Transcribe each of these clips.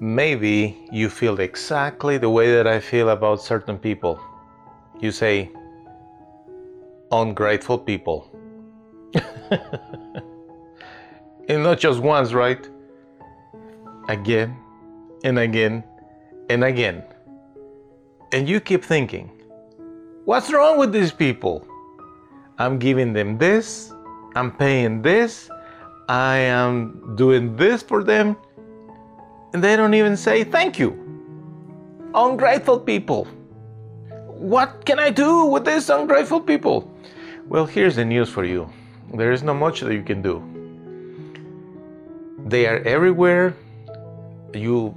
Maybe you feel exactly the way that I feel about certain people. You say, ungrateful people. and not just once, right? Again and again and again. And you keep thinking, what's wrong with these people? I'm giving them this, I'm paying this, I am doing this for them and they don't even say thank you. Ungrateful people. What can I do with these ungrateful people? Well, here's the news for you there is not much that you can do. They are everywhere. You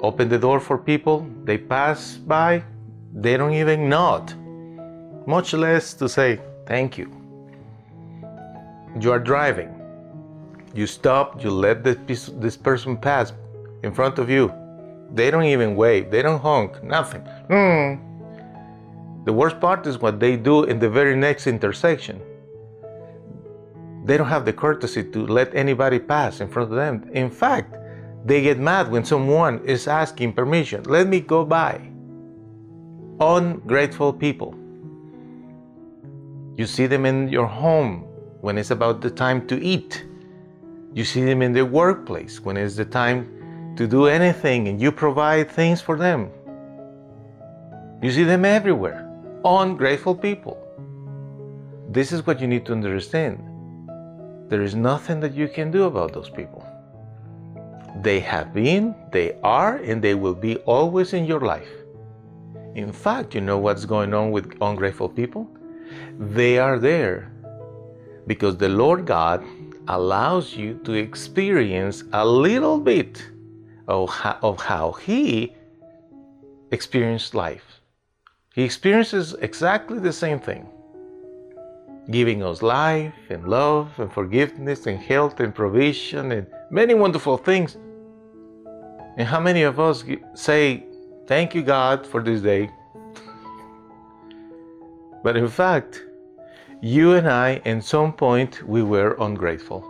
open the door for people, they pass by, they don't even nod, much less to say thank you. You are driving. You stop, you let this, this person pass in front of you. They don't even wave, they don't honk, nothing. Mm. The worst part is what they do in the very next intersection. They don't have the courtesy to let anybody pass in front of them. In fact, they get mad when someone is asking permission. Let me go by. Ungrateful people. You see them in your home when it's about the time to eat. You see them in the workplace when it's the time to do anything and you provide things for them. You see them everywhere. Ungrateful people. This is what you need to understand. There is nothing that you can do about those people. They have been, they are, and they will be always in your life. In fact, you know what's going on with ungrateful people? They are there because the Lord God allows you to experience a little bit of how, of how he experienced life. He experiences exactly the same thing giving us life and love and forgiveness and health and provision and many wonderful things. And how many of us say, Thank you, God, for this day? But in fact, you and I, at some point, we were ungrateful.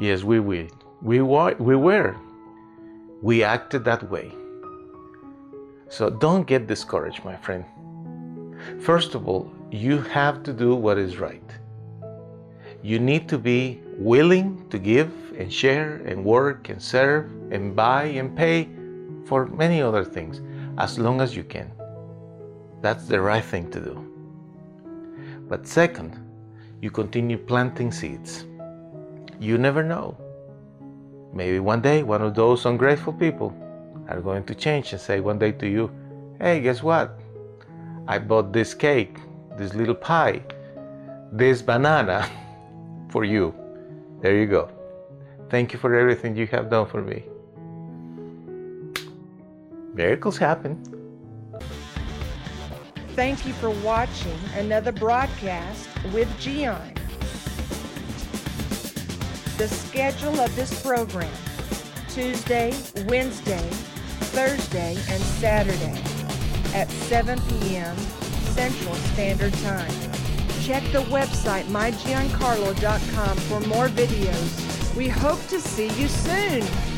Yes, we. We. We were we acted that way. So don't get discouraged, my friend. First of all, you have to do what is right. You need to be willing to give and share and work and serve and buy and pay for many other things as long as you can. That's the right thing to do. But second, you continue planting seeds. You never know. Maybe one day one of those ungrateful people are going to change and say one day to you, hey, guess what? I bought this cake, this little pie, this banana for you. There you go. Thank you for everything you have done for me. Miracles happen. Thank you for watching another broadcast with Gian the schedule of this program Tuesday, Wednesday, Thursday, and Saturday at 7 p.m. Central Standard Time. Check the website mygiancarlo.com for more videos. We hope to see you soon.